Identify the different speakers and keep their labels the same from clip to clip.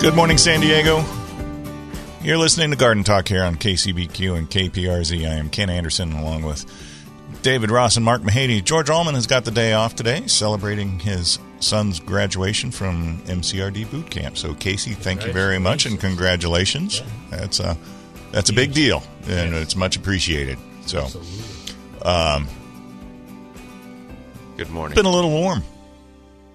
Speaker 1: Good morning, San Diego. You're listening to Garden Talk here on KCBQ and KPRZ. I am Ken Andersen along with David Ross and Mark Mahady. George Allman has got the day off today, celebrating his son's graduation from MCRD boot camp. So, Casey, thank you very much and congratulations. That's a that's a big deal, and it's much appreciated. So, um,
Speaker 2: Good morning.
Speaker 1: it's been a little warm.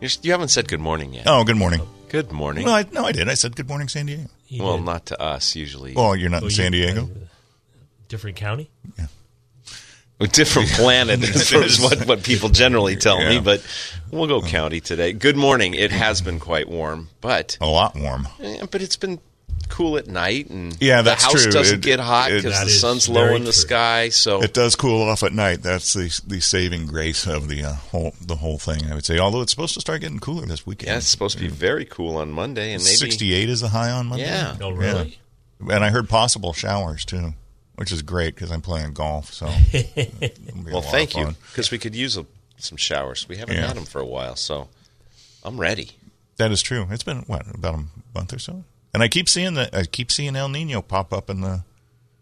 Speaker 2: You're, you haven't said good morning yet.
Speaker 1: Oh, good morning.
Speaker 2: Good morning.
Speaker 1: Well, I, no, I did. I said good morning, San Diego.
Speaker 2: well, not to us usually.
Speaker 1: Well, you're not
Speaker 3: Oh,
Speaker 1: in
Speaker 3: you-
Speaker 1: San Diego.
Speaker 3: Different county?
Speaker 2: A different planet is what, what people generally tell
Speaker 1: Yeah.
Speaker 2: me, but we'll go county today. Good morning. It has been quite warm, but
Speaker 1: A lot warm.
Speaker 2: eh, but it's been cool at night, and
Speaker 1: Yeah, that's
Speaker 2: the house
Speaker 1: true.
Speaker 2: doesn't
Speaker 1: It-
Speaker 2: get hot because the sun's low in the
Speaker 3: true.
Speaker 2: sky. So
Speaker 1: It does cool off at night. That's the the saving grace of the uh, whole the whole thing. I would say. Although it's supposed to start getting cooler this weekend.
Speaker 2: yeah, it's supposed to be very cool on Monday, and maybe
Speaker 1: 68 is the high on Monday.
Speaker 2: Yeah.
Speaker 3: Oh, really?
Speaker 1: And I heard possible showers too, which is great because I'm playing golf. So, it'll be a
Speaker 2: Well, thank you because we could use a, some showers. We haven't
Speaker 1: Yeah.
Speaker 2: had them for a while, so I'm ready.
Speaker 1: That is true. It's been what about a month or so, and I keep seeing that. I keep seeing El Nino pop up in the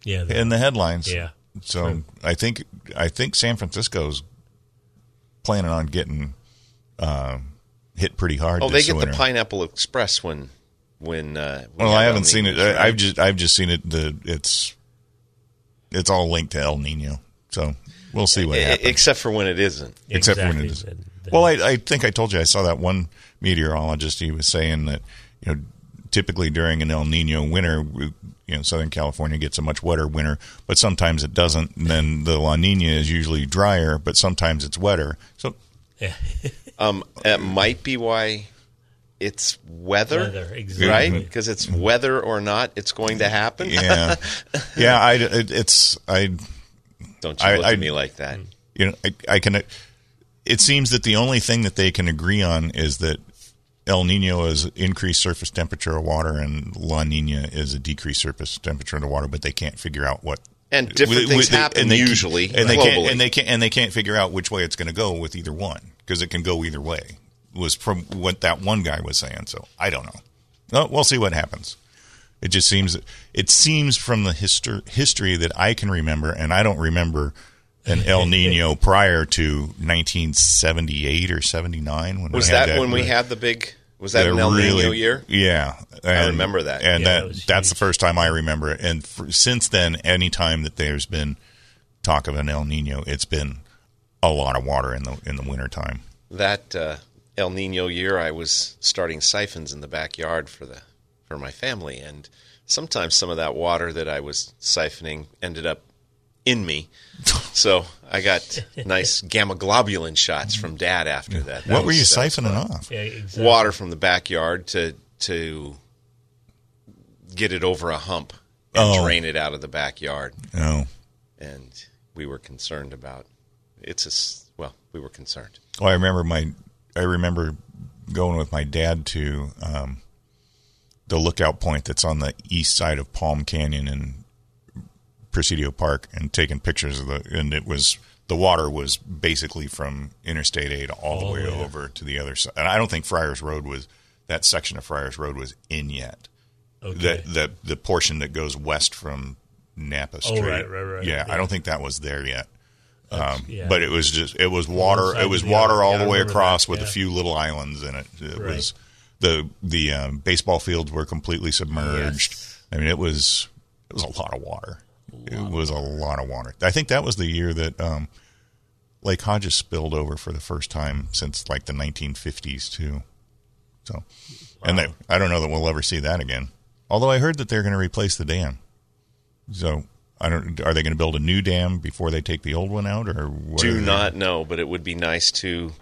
Speaker 3: Yeah. the-
Speaker 1: in the headlines.
Speaker 3: Yeah.
Speaker 1: So
Speaker 3: True.
Speaker 1: I think I think San Francisco's planning on getting uh, hit pretty hard.
Speaker 2: Oh, they get
Speaker 1: winter.
Speaker 2: the Pineapple Express when when. Uh, we
Speaker 1: Well, I haven't seen it.
Speaker 2: Niños,
Speaker 1: I, I've just I've just seen it. The it's it's all linked to El Nino. So we'll see what happens.
Speaker 2: except for when it isn't.
Speaker 1: Except for when it
Speaker 3: Exactly.
Speaker 1: is.
Speaker 3: The- the-
Speaker 1: Well, I, I think I told you I saw that one meteorologist. He was saying that you know typically during an El Nino winter, you know Southern California gets a much wetter winter, but sometimes it doesn't. And then the La Nina is usually drier, but sometimes it's wetter. So
Speaker 3: yeah.
Speaker 2: Um, it might be why it's weather,
Speaker 3: Weather, exactly.
Speaker 2: right? Because it's whether or not it's going to happen.
Speaker 1: yeah, yeah. I it, it's I
Speaker 2: Don't you
Speaker 1: I-
Speaker 2: look
Speaker 1: I-
Speaker 2: at me like that.
Speaker 1: you know, I, I can. It seems that the only thing that they can agree on is that El Nino is increased surface temperature of water, and La Nina is a decreased surface temperature of the water. But they can't figure out what.
Speaker 2: And different things happen
Speaker 1: they-
Speaker 2: usually
Speaker 1: and they can't and they can't and they can't figure out which way it's going to go with either one because it can go either way. Was from what that one guy was saying. So I don't know. Well, we'll see what happens. It just seems it seems from the histor- history that I can remember, and I don't remember an El Nino prior to 1978 or 79 when
Speaker 2: Was
Speaker 1: we had
Speaker 2: that, when we had the big? Was that an El Nino year?
Speaker 1: Yeah,
Speaker 2: I remember that.
Speaker 1: and
Speaker 3: Yeah,
Speaker 1: that,
Speaker 3: that
Speaker 1: that's the first time I remember it. And for, since then, any time that there's been talk of an El Nino, it's been a lot of water in the in the wintertime.
Speaker 2: That uh, El Nino year, I was starting siphons in the backyard for the for my family, and sometimes some of that water that I was siphoning ended up in me. So I got nice gamma globulin shots from Dad after that. That
Speaker 1: what were you siphoning off?
Speaker 3: Yeah, exactly.
Speaker 2: Water from the backyard to to get it over a hump and
Speaker 1: Oh.
Speaker 2: drain it out of the backyard.
Speaker 1: Oh.
Speaker 2: And we were concerned about it's a well, we were concerned.
Speaker 1: Well, I remember my I remember going with my dad to um, the lookout point that's on the east side of Palm Canyon in Presidio Park and taking pictures of the and it was the water was basically from Interstate 8 all, the way over to the other side. And I don't think Friars Road was that section of Friars Road was in yet.
Speaker 3: Okay.
Speaker 1: The the the portion that goes west from Napa Street.
Speaker 3: Oh, right, right, right.
Speaker 1: Yeah, I don't think that was there yet. Um,
Speaker 3: yeah.
Speaker 1: But it was just it was water. It was water all
Speaker 3: Yeah,
Speaker 1: the way across
Speaker 3: that,
Speaker 1: with a few little islands in it. It
Speaker 3: Right.
Speaker 1: was the the um, baseball fields were completely submerged.
Speaker 3: Yes.
Speaker 1: I mean, it was it was a lot of water. It was a lot of water. I think that was the year that um, Lake Hodges spilled over for the first time since like the 1950s too. So, and they, I don't know that we'll ever see that again. Although I heard that they're going to replace the dam. So I don't. Are they going to build a new dam before they take the old one out, or what
Speaker 2: Do not know, but it would be nice to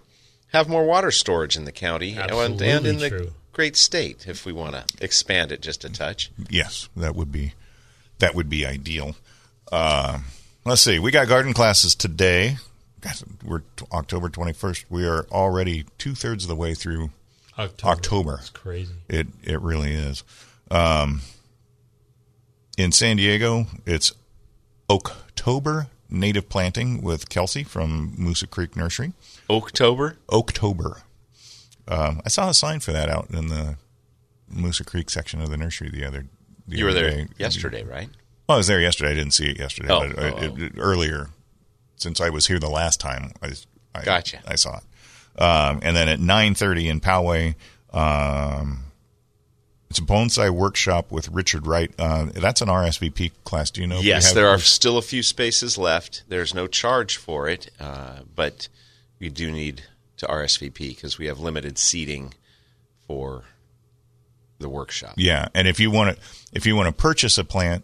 Speaker 2: have more water storage in the county and, and in the
Speaker 3: true.
Speaker 2: great state if we want to expand it just a touch.
Speaker 1: Yes, that would be that would be ideal. Uh, let's see. We got garden classes today. Guys, we're t- October twenty first. We are already two thirds of the way through
Speaker 3: October.
Speaker 1: October.
Speaker 3: It's crazy.
Speaker 1: It it really is. Um, in San Diego, it's October native planting with Kelsey from Moosa Creek Nursery.
Speaker 2: October?
Speaker 1: October. Um, I saw a sign for that out in the Moosa Creek section of the nursery the other. The
Speaker 2: You were there
Speaker 1: day.
Speaker 2: yesterday, right?
Speaker 1: Well, I was there yesterday. I didn't see it yesterday,
Speaker 2: Oh,
Speaker 1: but I-
Speaker 2: oh,
Speaker 1: it- it- earlier, since I was here the last time, I, I
Speaker 2: Gotcha.
Speaker 1: I saw it. Um, and then at nine thirty in Poway, um, it's a bonsai workshop with Richard Wright. Uh, that's an RSVP class. Do you know?
Speaker 2: Yes, there are still a few spaces left. There's no charge for it, uh, but you do need to RSVP because we have limited seating for the workshop.
Speaker 1: Yeah, and if you want to, if you want to purchase a plant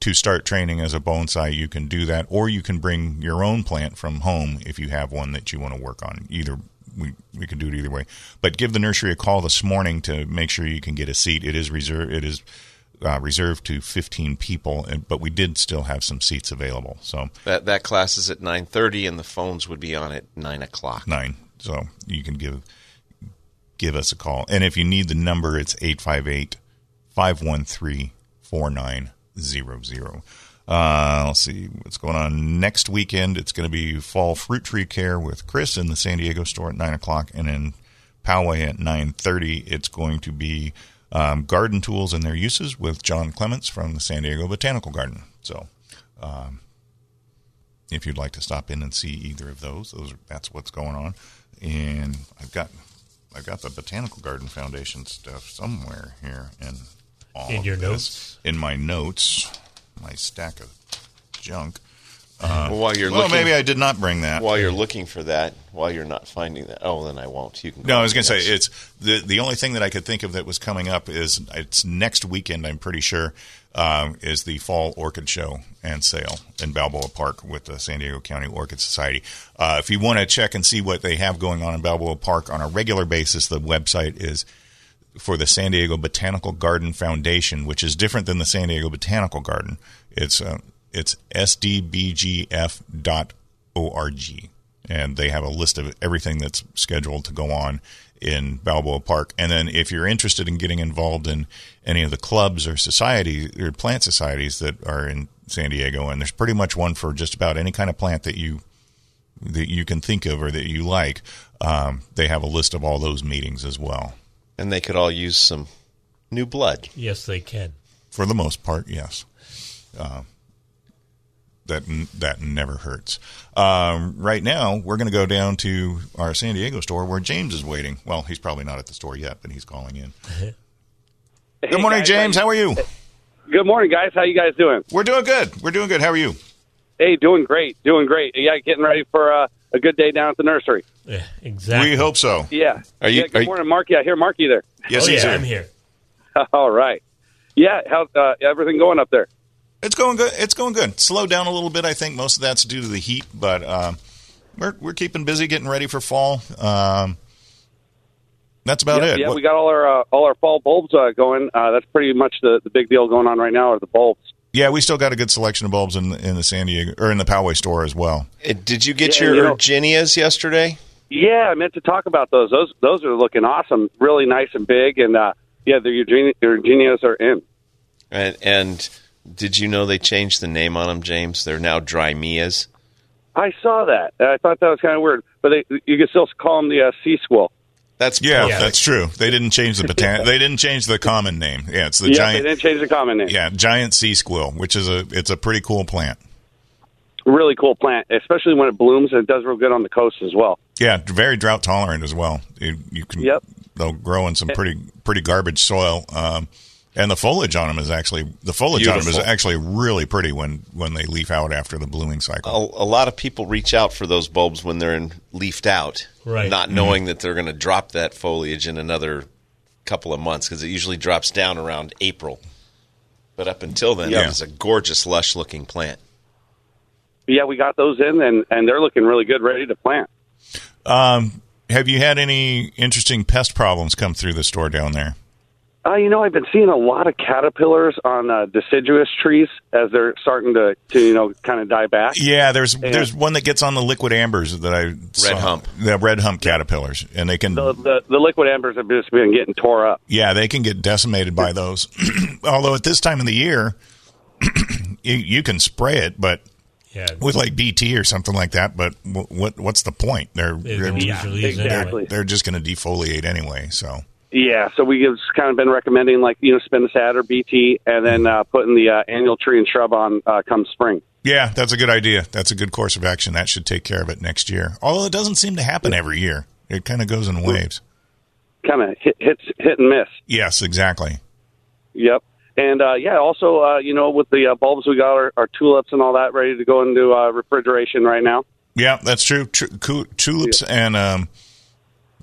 Speaker 1: to start training as a bonsai, you can do that, or you can bring your own plant from home if you have one that you want to work on. Either we we can do it either way. But give the nursery a call this morning to make sure you can get a seat. It is reserved. It is. Uh, reserved to 15 people, and, but we did still have some seats available. So
Speaker 2: That that class is at nine thirty, and the phones would be on at nine o'clock.
Speaker 1: nine. So you can give give us a call. And if you need the number, it's 858 513 4900. Uh, let's see what's going on next weekend. It's going to be fall fruit tree care with Chris in the San Diego store at nine o'clock, and in Poway at nine thirty. It's going to be um, garden tools and their uses with John Clements from the San Diego Botanical Garden. So, um, if you'd like to stop in and see either of those, those are, that's what's going on. And I've got I've got the Botanical Garden Foundation stuff somewhere here all
Speaker 3: In your
Speaker 1: this.
Speaker 3: notes?
Speaker 1: In my notes, my stack of junk.
Speaker 2: well, while you're
Speaker 1: well,
Speaker 2: looking,
Speaker 1: maybe I did not bring that.
Speaker 2: while you're looking for that, while you're not finding that, oh, then I won't. You can.
Speaker 1: No, I was going to say it's the the only thing that I could think of that was coming up is it's next weekend. I'm pretty sure um, is the fall orchid show and sale in Balboa Park with the San Diego County Orchid Society. Uh, if you want to check and see what they have going on in Balboa Park on a regular basis, the website is for the San Diego Botanical Garden Foundation, which is different than the San Diego Botanical Garden. It's uh, it's sdbgf.org, and they have a list of everything that's scheduled to go on in Balboa Park. And then, if you're interested in getting involved in any of the clubs or societies or plant societies that are in San Diego, and there's pretty much one for just about any kind of plant that you that you can think of or that you like. Um, they have a list of all those meetings as well.
Speaker 2: And they could all use some new blood.
Speaker 3: Yes, they can.
Speaker 1: For the most part, yes. Uh, that that never hurts. Um, right now, we're going to go down to our San Diego store where James is waiting. Well, he's probably not at the store yet, but he's calling in. Good morning, James. How are you?
Speaker 4: Good morning, guys. How you guys doing?
Speaker 1: We're doing good. We're doing good. How are you?
Speaker 4: Hey, doing great, doing great. Yeah, getting ready for uh, a good day down at the nursery.
Speaker 3: Yeah, exactly.
Speaker 1: We hope so.
Speaker 4: Yeah.
Speaker 2: Are you-
Speaker 4: Yeah,
Speaker 2: are
Speaker 4: good
Speaker 2: you-
Speaker 4: morning, Marky. I hear Marky there.
Speaker 1: Yes,
Speaker 3: oh,
Speaker 1: he's
Speaker 3: yeah,
Speaker 1: here.
Speaker 3: I'm here.
Speaker 4: All right. Yeah, how's uh, everything going up there?
Speaker 1: It's going good. It's going good. Slowed down a little bit. I think most of that's due to the heat, but um, we're we're keeping busy, getting ready for fall. Um, that's about
Speaker 4: yeah,
Speaker 1: it.
Speaker 4: yeah
Speaker 1: What-
Speaker 4: we got all our uh, all our fall bulbs uh, going. Uh, that's pretty much the, the big deal going on right now are the bulbs.
Speaker 1: Yeah, we still got a good selection of bulbs in in the San Diego or in the Poway store as well.
Speaker 2: Did you get
Speaker 4: Yeah,
Speaker 2: your
Speaker 4: you know-
Speaker 2: Urgineas yesterday?
Speaker 4: Yeah, I meant to talk about those. Those those are looking awesome, really nice and big, and uh, yeah, the Urginea, Urgineas are in.
Speaker 2: And and Did you know they changed the name on them, James? They're now Drimias.
Speaker 4: I saw that. I thought that was kind of weird, but they, you can still call them the uh, sea squill.
Speaker 2: That's
Speaker 1: Yeah,
Speaker 3: Yeah.
Speaker 1: that's true. They didn't change the botan- They didn't change the common name. Yeah, it's the
Speaker 4: yeah,
Speaker 1: giant.
Speaker 4: they didn't change the common name.
Speaker 1: Yeah, giant sea squill, which is a it's a pretty cool plant.
Speaker 4: Really cool plant, especially when it blooms. and It does real good on the coast as well.
Speaker 1: Yeah, very drought tolerant as well. You, you can
Speaker 4: Yep.
Speaker 1: they'll grow in some pretty pretty garbage soil. Um, and the foliage on them is actually the foliage on them is actually really pretty when when they leaf out after the blooming cycle.
Speaker 2: a, a lot of people reach out for those bulbs when they're in, leafed out,
Speaker 3: Right.
Speaker 2: not knowing that they're going to drop that foliage in another couple of months because it usually drops down around April. But up until then,
Speaker 1: Yeah.
Speaker 2: it's a gorgeous, lush-looking plant.
Speaker 4: Yeah, we got those in, and and they're looking really good, ready to plant.
Speaker 1: Um, have you had any interesting pest problems come through the store down there?
Speaker 4: Uh, you know, I've been seeing a lot of caterpillars on uh, deciduous trees as they're starting to, to you know, kind of die back.
Speaker 1: Yeah, there's there's one that gets on the liquidambars that I saw.
Speaker 2: hump.
Speaker 1: The red hump caterpillars, and they can
Speaker 4: The, the the liquidambars have just been getting tore up.
Speaker 1: yeah they can get decimated by those. Although at this time of the year, you, you can spray it, but
Speaker 3: Yeah.
Speaker 1: with like BT or something like that. But w- what what's the point? They're they're,
Speaker 3: usually is
Speaker 4: exactly.
Speaker 3: anyway.
Speaker 1: they're just going to defoliate anyway. So
Speaker 4: Yeah, so we've kind of been recommending like you know spinosad or BT, and then uh, putting the uh, annual tree and shrub on uh, come spring.
Speaker 1: yeah, that's a good idea. That's a good course of action. That should take care of it next year. Although it doesn't seem to happen every year. It kind of goes in waves.
Speaker 4: Kind of hit hits hit and miss.
Speaker 1: Yes, exactly.
Speaker 4: Yep. And uh, yeah, also uh, you know with the uh, bulbs we got our, our tulips and all that ready to go into uh, refrigeration right now.
Speaker 1: Yeah, that's true. Tr- cu- tulips and um,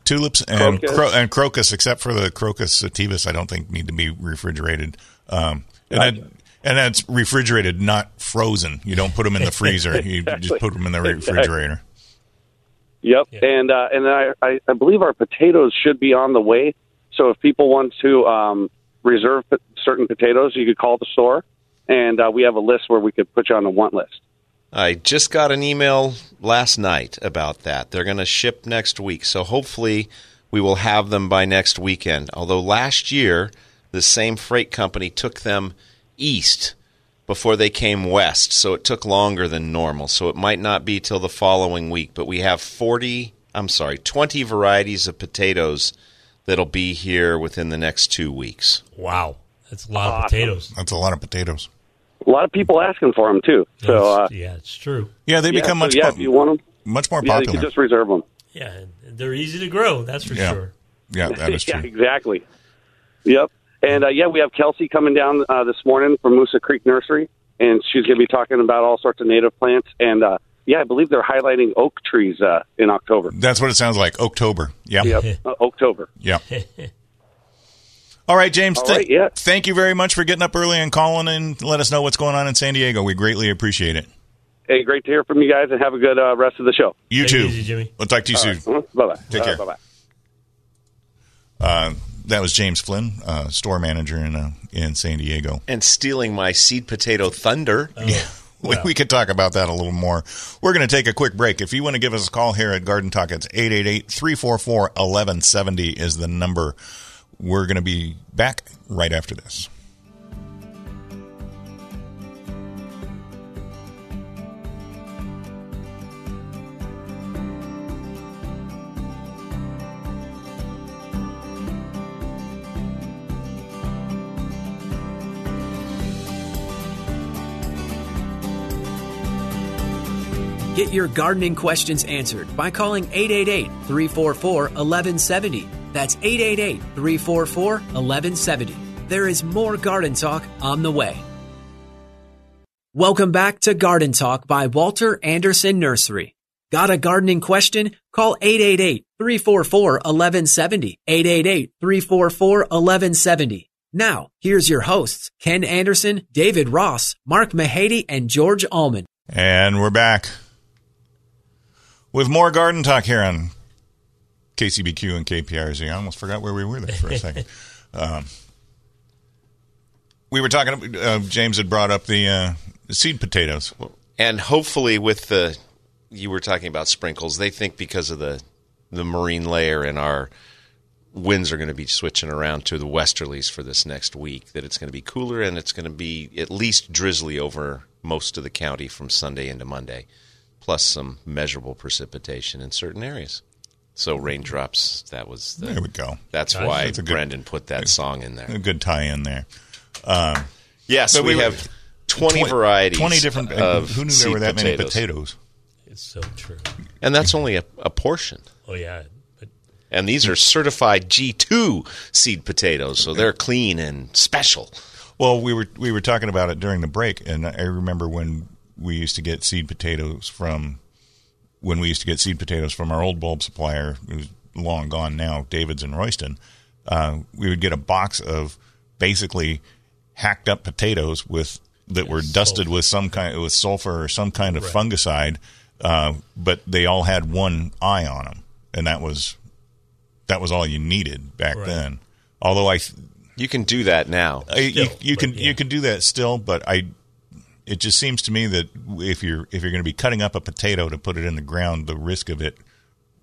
Speaker 1: tulips and
Speaker 4: Crocus.
Speaker 1: cro- and crocus, except for the crocus sativus, I don't think need to be refrigerated. Um, and that, and that's refrigerated, not frozen. You don't put them in the freezer. You just put them in the refrigerator.
Speaker 4: Yep. And uh, and I, I I believe our potatoes should be on the way. So if people want to um, reserve certain potatoes, you could call the store, and uh, we have a list where we could put you on the want list.
Speaker 2: I just got an email last night about that. They're going to ship next week, so hopefully we will have them by next weekend. Although last year, the same freight company took them east before they came west, so it took longer than normal. So it might not be till the following week, but we have 40, I'm sorry, 20 varieties of potatoes that'll be here within the next 2 weeks.
Speaker 3: Wow. That's a lot of potatoes.
Speaker 1: That's a lot of potatoes.
Speaker 4: A lot of people asking for them too. So uh,
Speaker 3: yeah, it's true.
Speaker 1: Yeah, they
Speaker 4: yeah,
Speaker 1: become
Speaker 4: so,
Speaker 1: much
Speaker 4: yeah,
Speaker 1: po-
Speaker 4: if you want them,
Speaker 1: much more
Speaker 4: yeah, you can just reserve them.
Speaker 3: Yeah, and they're easy to grow. That's for
Speaker 1: Yeah.
Speaker 3: sure.
Speaker 1: yeah, that is
Speaker 4: yeah,
Speaker 1: true.
Speaker 4: exactly. Yep. And uh, yeah, we have Kelsey coming down uh, this morning from Moosa Creek Nursery, and she's going to be talking about all sorts of native plants. And uh, yeah, I believe they're highlighting oak trees uh, in October.
Speaker 1: That's what it sounds like. October. Yeah.
Speaker 4: Yep, uh, October.
Speaker 1: Yeah. All right, James.
Speaker 4: All
Speaker 1: th-
Speaker 4: yeah.
Speaker 1: Thank you very much for getting up early and calling and let us know what's going on in San Diego. We greatly appreciate it.
Speaker 4: Hey, great to hear from you guys, and have a good uh, rest of the show.
Speaker 1: You
Speaker 3: Take
Speaker 1: too.
Speaker 3: easy, Jimmy.
Speaker 1: We'll talk to you soon.
Speaker 4: Bye bye.
Speaker 1: Take care.
Speaker 4: Bye bye.
Speaker 1: Uh, that was James Flynn, uh, store manager in uh, in San Diego.
Speaker 2: And stealing my seed potato thunder.
Speaker 1: Yeah. We, we could talk about that a little more. We're going to take a quick break. If you want to give us a call here at Garden Talk, it's 888-344-1170 is the number. We're going to be back right after this.
Speaker 5: Get your gardening questions answered by calling 888 344 1170. That's 888 344 1170. There is more garden talk on the way. Welcome back to Garden Talk by Walter Andersen Nursery. Got a gardening question? Call 888 344 1170. 888 344 1170. Now, here's your hosts, Ken Andersen, David Ross, Mark Mahady, and George Allman.
Speaker 1: And we're back with more garden talk here on KCBQ and KPRZ. I almost forgot where we were there for a second. um, we were talking. Uh, James had brought up the, uh, seed potatoes.
Speaker 2: and hopefully with the you were talking about sprinkles they think because of the the marine layer and our winds are going to be switching around to the westerlies for this next week. That it's going to be cooler and it's going to be at least drizzly over most of the county from Sunday into Monday, plus some measurable precipitation in certain areas. So raindrops. That was the,
Speaker 1: There we go.
Speaker 2: That's
Speaker 3: Nice.
Speaker 2: why
Speaker 1: That's a good-
Speaker 2: Brendan put that song in there.
Speaker 1: A good tie-in there.
Speaker 2: Um, yes,
Speaker 1: But
Speaker 2: we,
Speaker 1: we were-
Speaker 2: have twenty
Speaker 1: Twen-
Speaker 2: varieties.
Speaker 1: Twenty different.
Speaker 2: Uh, of
Speaker 1: who knew there were that many
Speaker 2: potatoes.
Speaker 1: potatoes?
Speaker 3: It's so true.
Speaker 2: And that's only a, a portion.
Speaker 3: Oh yeah, but
Speaker 2: And these are certified G2 seed potatoes, so they're clean and special.
Speaker 1: Well, we were we were talking about it during the break, and I remember when we used to get seed potatoes from when we used to get seed potatoes from our old bulb supplier, who's long gone now, Davids and Royston. Uh, we would get a box of basically hacked up potatoes with that were dusted with some kind with sulfur or some kind of fungicide, uh, but they all had one eye on them, and that was that was all you needed back
Speaker 3: Right.
Speaker 1: then. Although I
Speaker 2: You can do that now.
Speaker 1: I- you,
Speaker 3: Still,
Speaker 1: you
Speaker 3: but
Speaker 1: can
Speaker 3: yeah.
Speaker 1: you can do that still, but I it just seems to me that if you're if you're going to be cutting up a potato to put it in the ground, the risk of it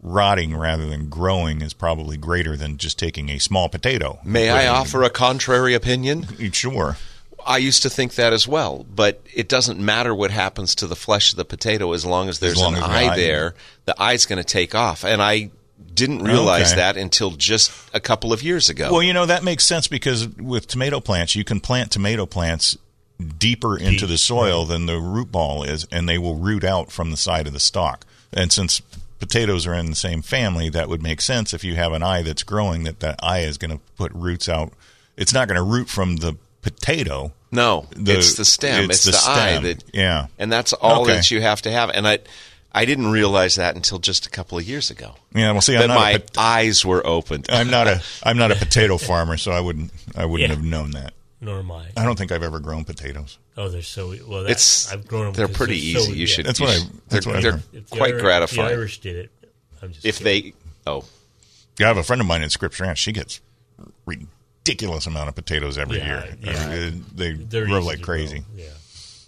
Speaker 1: rotting rather than growing is probably greater than just taking a small potato.
Speaker 2: May I offer a contrary opinion?
Speaker 1: Sure.
Speaker 2: I used to think that as well, but it doesn't matter what happens to the flesh of the potato as long as there's
Speaker 1: long
Speaker 2: an
Speaker 1: as
Speaker 2: eye- there. The eye's going to take off, and I didn't realize
Speaker 1: Okay.
Speaker 2: that until just a couple of years ago.
Speaker 1: Well, you know that makes sense because with tomato plants, you can plant tomato plants deeper into
Speaker 3: Deep,
Speaker 1: the soil than the root ball is, and they will root out from the side of the stalk. And since potatoes are in the same family, that would make sense if you have an eye that's growing. That that eye is going to put roots out. It's not going to root from the potato.
Speaker 2: no,
Speaker 1: The-
Speaker 2: it's the stem.
Speaker 1: it's
Speaker 2: It's,
Speaker 1: the
Speaker 2: the, eye
Speaker 1: stem.
Speaker 2: that,
Speaker 1: Yeah.
Speaker 2: and that's all
Speaker 1: Okay.
Speaker 2: that you have to have. And I, I didn't realize that until just a couple of years ago.
Speaker 1: Yeah, well, see,
Speaker 2: that
Speaker 1: I'm not,
Speaker 2: my
Speaker 1: pot-
Speaker 2: eyes were opened.
Speaker 1: I'm not a I'm not a potato farmer, so I wouldn't I wouldn't
Speaker 3: Yeah.
Speaker 1: have known that.
Speaker 3: Nor am I.
Speaker 1: I don't think I've ever grown potatoes.
Speaker 3: Oh, they're so well. That,
Speaker 2: It's
Speaker 3: I've grown them.
Speaker 2: they're pretty
Speaker 3: they're so-
Speaker 2: easy. You
Speaker 3: yeah.
Speaker 2: should.
Speaker 1: That's
Speaker 2: you
Speaker 1: what I- that's
Speaker 2: they're,
Speaker 1: what I
Speaker 2: they're
Speaker 1: heard.
Speaker 3: If the
Speaker 2: quite
Speaker 3: Irish-
Speaker 2: gratifying.
Speaker 3: The Irish did it. I'm just
Speaker 2: if
Speaker 3: kidding.
Speaker 2: they, oh,
Speaker 1: Yeah, I have a friend of mine in Scripps Ranch. She gets ridiculous amount of potatoes every
Speaker 3: Yeah,
Speaker 1: year.
Speaker 3: yeah.
Speaker 1: I mean, they
Speaker 3: They're
Speaker 1: grow like crazy.
Speaker 3: grow, Yeah.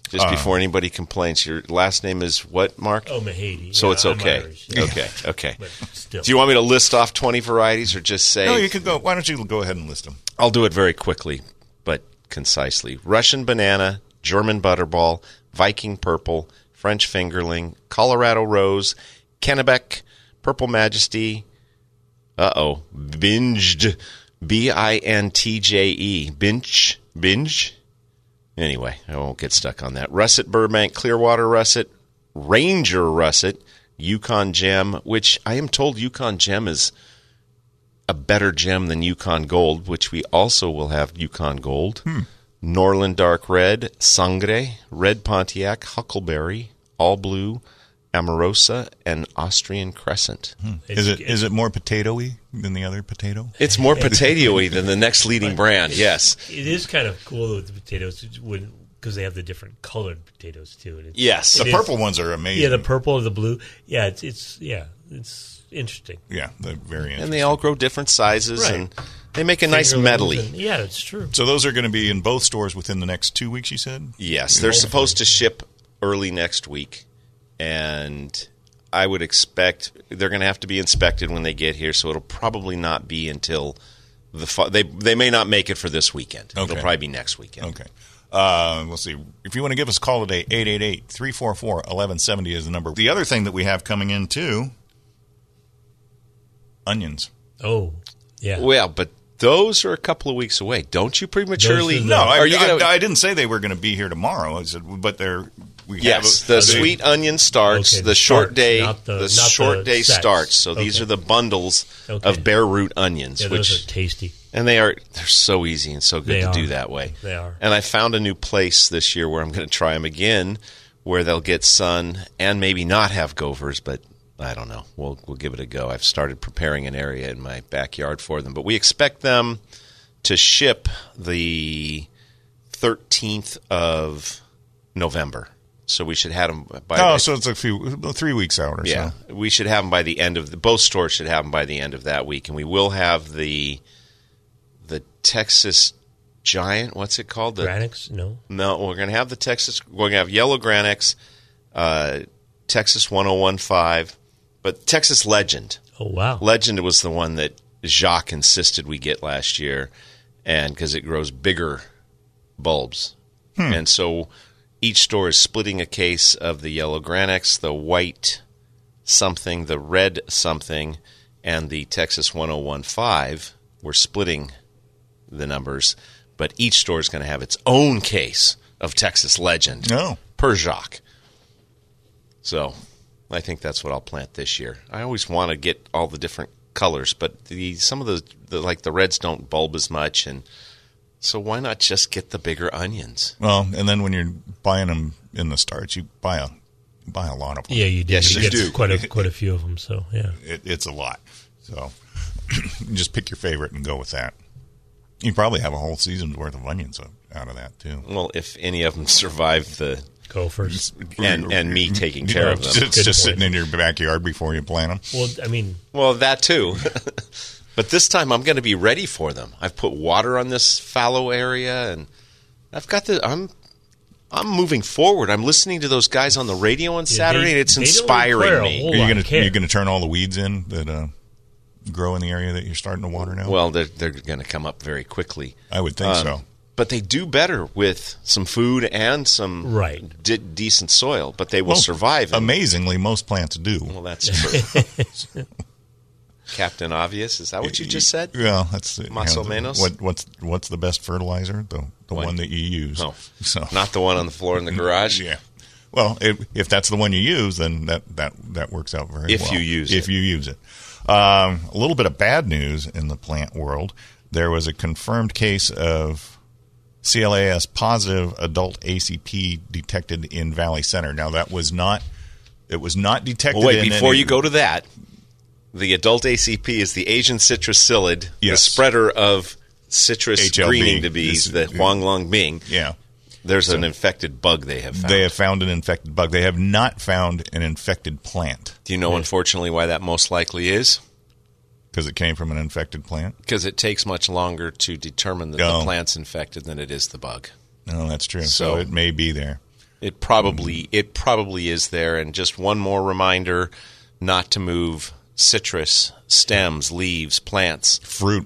Speaker 2: just
Speaker 1: Uh.
Speaker 2: before anybody complains, your last name is what, Mark?
Speaker 3: Oh, Mahady.
Speaker 2: so
Speaker 3: Yeah,
Speaker 2: it's
Speaker 3: I'm
Speaker 2: okay.
Speaker 3: Irish, yeah.
Speaker 2: Okay, okay.
Speaker 3: But still,
Speaker 2: Do you want me to list off twenty varieties, or just say?
Speaker 1: No, you can go. Why don't you go ahead and list them?
Speaker 2: I'll do it very quickly, but concisely. Russian banana, German butterball, Viking purple, French fingerling, Colorado rose, Kennebec, purple majesty. Uh oh, binged, B I N T J E, binge, binge. Anyway, I won't get stuck on that. Russet Burbank, Clearwater Russet, Ranger Russet, Yukon Gem, which I am told Yukon Gem is a better gem than Yukon Gold, which we also will have Yukon Gold. Hmm. Norland Dark Red, Sangre, Red Pontiac, Huckleberry, All Blue, Amarosa, and Austrian Crescent. Hmm.
Speaker 1: Is it is it more potatoy than the other potato?
Speaker 2: It's more potatoy than the next leading brand, yes.
Speaker 3: it is kind of cool with the potatoes when because they have the different colored potatoes too. And it's-
Speaker 2: Yes.
Speaker 3: it
Speaker 1: The
Speaker 3: is-
Speaker 1: purple ones are amazing.
Speaker 3: Yeah, the purple or the blue. Yeah, it's it's yeah, it's interesting.
Speaker 1: yeah, they're very interesting.
Speaker 2: And they all grow different sizes
Speaker 3: Right.
Speaker 2: and they make a nice medley.
Speaker 3: and- yeah, it's true.
Speaker 1: so those are going to be in both stores within the next two weeks. You said.
Speaker 2: Yes, they're supposed to ship early next week, and I would expect they're going to have to be inspected when they get here. So it'll probably not be until the fa- they they may not make it for this weekend.
Speaker 1: Okay.
Speaker 2: It'll probably be next weekend.
Speaker 1: Okay. Uh, let's see. If you want to give us a call today, 888-344-1170 is the number. The other thing that we have coming in too, onions.
Speaker 3: Oh, yeah.
Speaker 2: Well, but those are a couple of weeks away. Don't you prematurely?
Speaker 1: No, I,
Speaker 2: are you
Speaker 1: I-
Speaker 2: gonna?
Speaker 1: I didn't say they were going to be here tomorrow. I said, but they're we
Speaker 2: Yes,
Speaker 1: have
Speaker 2: the
Speaker 1: a-
Speaker 2: sweet onion starts.
Speaker 3: Okay,
Speaker 2: the,
Speaker 3: the
Speaker 2: short
Speaker 3: starts,
Speaker 2: day,
Speaker 3: the-
Speaker 2: the, short
Speaker 3: the
Speaker 2: day
Speaker 3: sets.
Speaker 2: starts. So these are the bundles
Speaker 3: Okay.
Speaker 2: of bare root onions,
Speaker 3: yeah,
Speaker 2: which
Speaker 3: those are tasty.
Speaker 2: and they are they're so easy and so good
Speaker 3: They
Speaker 2: to
Speaker 3: are.
Speaker 2: do that way.
Speaker 3: They are.
Speaker 2: And I found a new place this year where I'm going to try them again, where they'll get sun and maybe not have govers, but I don't know. We'll we'll give it a go. I've started preparing an area in my backyard for them, but we expect them to ship the 13th of November. So we should have them by
Speaker 1: Oh,
Speaker 2: the-
Speaker 1: so it's a few, three weeks out or
Speaker 2: yeah,
Speaker 1: so.
Speaker 2: we should have them by the end of the both stores should have them by the end of that week, and we will have the the Texas Giant. What's it called? The
Speaker 3: Granex? No.
Speaker 2: no, we're going to have the Texas. We're going to have Yellow Granex, uh, Texas 1015, but Texas Legend.
Speaker 3: Oh wow.
Speaker 2: Legend was the one that Jacques insisted we get last year, and because it grows bigger bulbs, hmm. and so each store is splitting a case of the yellow Granex, the white something, the red something, and the Texas 1015. We're splitting the numbers, but each store is going to have its own case of Texas Legend
Speaker 1: No.
Speaker 2: per Jacques. So I think that's what I'll plant this year. I always want to get all the different colors, but the some of the, the like the reds don't bulb as much, and so why not just get the bigger onions?
Speaker 1: Well, and then when you're buying them in the starts, you buy a buy a lot of them.
Speaker 3: Yeah, you do.
Speaker 2: Yes,
Speaker 3: you
Speaker 2: you do.
Speaker 3: quite a quite a few of them. So yeah,
Speaker 1: It, it's a lot. So just pick your favorite and go with that. You probably have a whole season's worth of onions out of that too.
Speaker 2: Well, if any of them survive the
Speaker 3: go first.
Speaker 2: and and me taking care of them.
Speaker 1: It's
Speaker 3: Good
Speaker 1: just
Speaker 3: point.
Speaker 1: sitting in your backyard before you plant them.
Speaker 3: Well, I mean,
Speaker 2: Well, that too. but this time I'm going to be ready for them. I've put water on this fallow area, and I've got the. I'm. I'm moving forward. I'm listening to those guys on the radio on Saturday,
Speaker 3: they-
Speaker 2: and it's
Speaker 3: they don't require
Speaker 2: inspiring me.
Speaker 3: whole
Speaker 1: Are you gonna
Speaker 3: of
Speaker 1: you gonna turn all the weeds in that uh, grow in the area that you're starting to water now?
Speaker 2: Well, they're they're going to come up very quickly.
Speaker 1: I would think
Speaker 2: Um,
Speaker 1: so.
Speaker 2: But they do better with some food and some
Speaker 3: Right.
Speaker 2: de- decent soil. But they will
Speaker 1: Well,
Speaker 2: survive. in-
Speaker 1: Amazingly, most plants do.
Speaker 2: Well, that's true. Captain Obvious, is that what you just said?
Speaker 1: Well, that's
Speaker 2: Más o
Speaker 1: the-
Speaker 2: menos?
Speaker 1: What what's what's the best fertilizer? The the
Speaker 2: What?
Speaker 1: one that you use.
Speaker 2: No,
Speaker 1: so
Speaker 2: not the one on the floor in the garage.
Speaker 1: Yeah. Well, if, if that's the one you use, then that that that works out very
Speaker 2: If
Speaker 1: well.
Speaker 2: you use
Speaker 1: if
Speaker 2: it.
Speaker 1: you use it. Um, a little bit of bad news in the plant world. There was a confirmed case of CLAS positive adult ACP detected in Valley Center. Now that was not it was not detected.
Speaker 2: Well, wait,
Speaker 1: in
Speaker 2: before
Speaker 1: any-
Speaker 2: you go to that, the adult ACP is the Asian citrus psyllid, the spreader of citrus
Speaker 1: HLB.
Speaker 2: greening to be the Huang Long Bing.
Speaker 1: yeah.
Speaker 2: There's an infected bug they have found.
Speaker 1: They have found an infected bug. They have not found an infected plant
Speaker 2: Do you know, unfortunately, why that most likely is?
Speaker 1: Because it came from an infected plant.
Speaker 2: Because it takes much longer to determine that
Speaker 1: Oh.
Speaker 2: the plant's infected than it is the bug.
Speaker 1: No, that's true.
Speaker 2: So-
Speaker 1: so it may be there.
Speaker 2: It probably it probably is there. And just one more reminder: not to move citrus stems, leaves, plants,
Speaker 1: Fruit,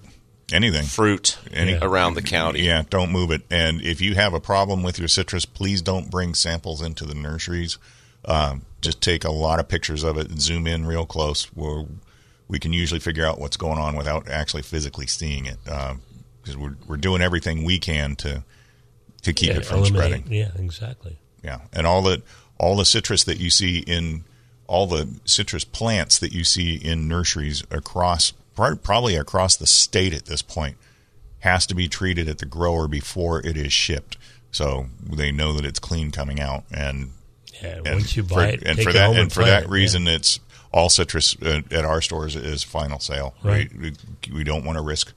Speaker 1: anything.
Speaker 2: fruit
Speaker 1: Any-
Speaker 2: around the county.
Speaker 1: Yeah, don't move it. And if you have a problem with your citrus, please don't bring samples into the nurseries. Um, just take a lot of pictures of it and zoom in real close. Where we can usually figure out what's going on without actually physically seeing it. Uh, because we're we're doing everything we can to to keep
Speaker 3: yeah,
Speaker 1: it from spreading.
Speaker 3: Yeah, exactly.
Speaker 1: Yeah, and all the all the citrus that you see in all the citrus plants that you see in nurseries across probably across the state at this point has to be treated at the grower before it is shipped, so they know that it's clean coming out. And
Speaker 3: Yeah,
Speaker 1: and
Speaker 3: once you
Speaker 1: for,
Speaker 3: buy it,
Speaker 1: and
Speaker 3: take
Speaker 1: for that and for that
Speaker 3: it,
Speaker 1: reason, it's all citrus uh, at our stores is final sale.
Speaker 3: Right.
Speaker 1: We, we, we don't want to risk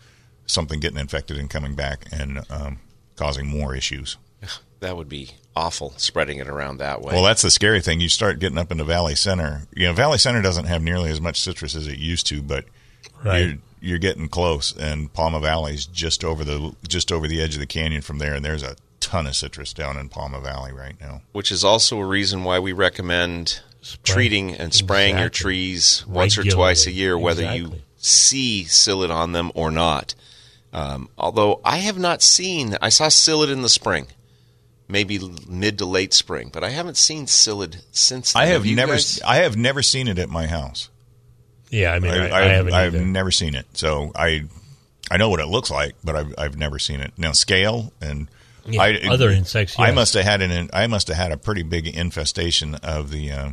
Speaker 1: something getting infected and coming back and um, causing more issues.
Speaker 2: That would be awful, spreading it around that way.
Speaker 1: Well, that's the scary thing. You start getting up into Valley Center. You know, Valley Center doesn't have nearly as much citrus as it used to, but
Speaker 3: Right.
Speaker 1: you're you're getting close. And Pauma Valley's just over the just over the edge of the canyon from there, and there's a ton of citrus down in Pauma Valley right now.
Speaker 2: which is also a reason why we recommend
Speaker 3: Spray.
Speaker 2: treating and spraying your trees once or twice a year, whether you see psyllid on them or not. Um, although I have not seen, I saw psyllid in the spring, maybe mid to late spring, but I haven't seen psyllid since. Then.
Speaker 1: I have
Speaker 2: you
Speaker 1: never
Speaker 2: guys?
Speaker 1: I have never seen it at my house.
Speaker 3: Yeah, I mean, I,
Speaker 1: I,
Speaker 3: I, haven't
Speaker 1: I've
Speaker 3: either.
Speaker 1: never seen it, so I I know what it looks like, but I've I've never seen it. Now scale and
Speaker 3: Yeah,
Speaker 1: I,
Speaker 3: other insects,
Speaker 1: I must have had an I must have had a pretty big infestation of the uh,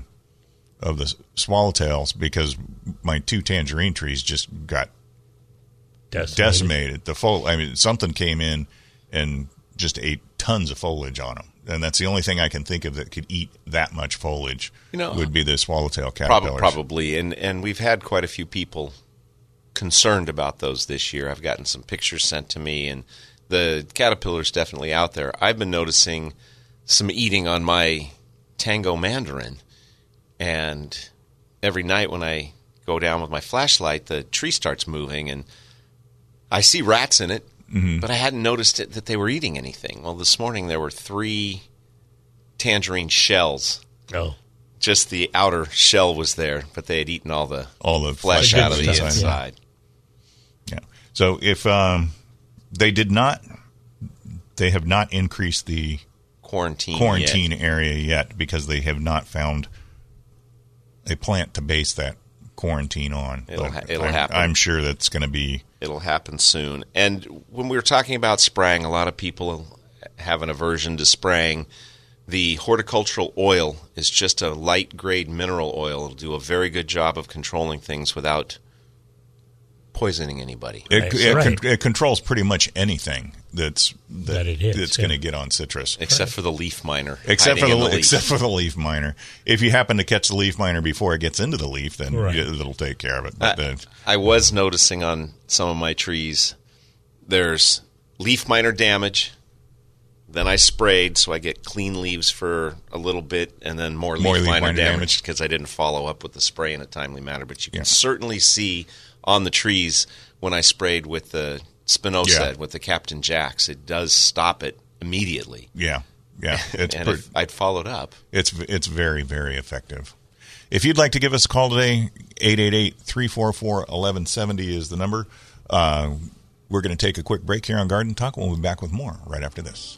Speaker 1: of the swallowtails because my two tangerine trees just got
Speaker 3: decimated.
Speaker 1: decimated. The fol I mean something came in and just ate tons of foliage on them. And that's the only thing I can think of that could eat that much foliage.
Speaker 2: You know,
Speaker 1: would be the swallowtail
Speaker 2: Prob-
Speaker 1: caterpillars.
Speaker 2: probably, and and we've had quite a few people concerned about those this year. I've gotten some pictures sent to me, and the caterpillars definitely out there. I've been noticing some eating on my tango mandarin, and every night when I go down with my flashlight, the tree starts moving, and I see rats in it, but I hadn't noticed it, that they were eating anything. Well, this morning there were three tangerine shells
Speaker 3: Oh,
Speaker 2: just the outer shell was there, but they had eaten all the
Speaker 1: All the
Speaker 2: flesh out of the
Speaker 3: yeah.
Speaker 2: inside.
Speaker 1: So if um, they did not, they have not increased the
Speaker 2: Quarantine.
Speaker 1: quarantine
Speaker 2: yet.
Speaker 1: area yet because they have not found a plant to base that quarantine on.
Speaker 2: It'll ha- it'll
Speaker 1: I'm,
Speaker 2: happen.
Speaker 1: I'm sure that's going to be.
Speaker 2: It'll happen soon. And when we were talking about spraying, a lot of people have an aversion to spraying. The horticultural oil is just a light grade mineral oil. It'll do a very good job of controlling things without poisoning anybody.
Speaker 1: It,
Speaker 3: Right.
Speaker 1: it,
Speaker 3: Right.
Speaker 1: it controls pretty much anything that's that,
Speaker 3: That it hits,
Speaker 1: that's
Speaker 3: yeah.
Speaker 1: going to get on citrus.
Speaker 2: Except for the leaf miner.
Speaker 1: Except for
Speaker 2: hiding
Speaker 1: the,
Speaker 2: leaf.
Speaker 1: except for the leaf miner. If you happen to catch the leaf miner before it gets into the leaf, then
Speaker 3: Right.
Speaker 1: it- it'll take care of it. But
Speaker 2: I,
Speaker 1: the,
Speaker 2: I was noticing on some of my trees, there's leaf miner damage. Then I sprayed, so I get clean leaves for a little bit, and then more leaf,
Speaker 1: More leaf
Speaker 2: miner,
Speaker 1: miner
Speaker 2: damage
Speaker 1: damage.
Speaker 2: because I didn't follow up with the spray in a timely manner. But you can
Speaker 1: Yeah.
Speaker 2: certainly see on the trees when I sprayed with the spinosad,
Speaker 1: Yeah.
Speaker 2: with the Captain Jacks, it does stop it immediately.
Speaker 1: yeah, yeah, it's
Speaker 2: and I'd followed up.
Speaker 1: It's it's very very effective. If you'd like to give us a call today, 888-344-1170 is the number. Uh, we're going to take a quick break here on Garden Talk. We'll be back with more right after this.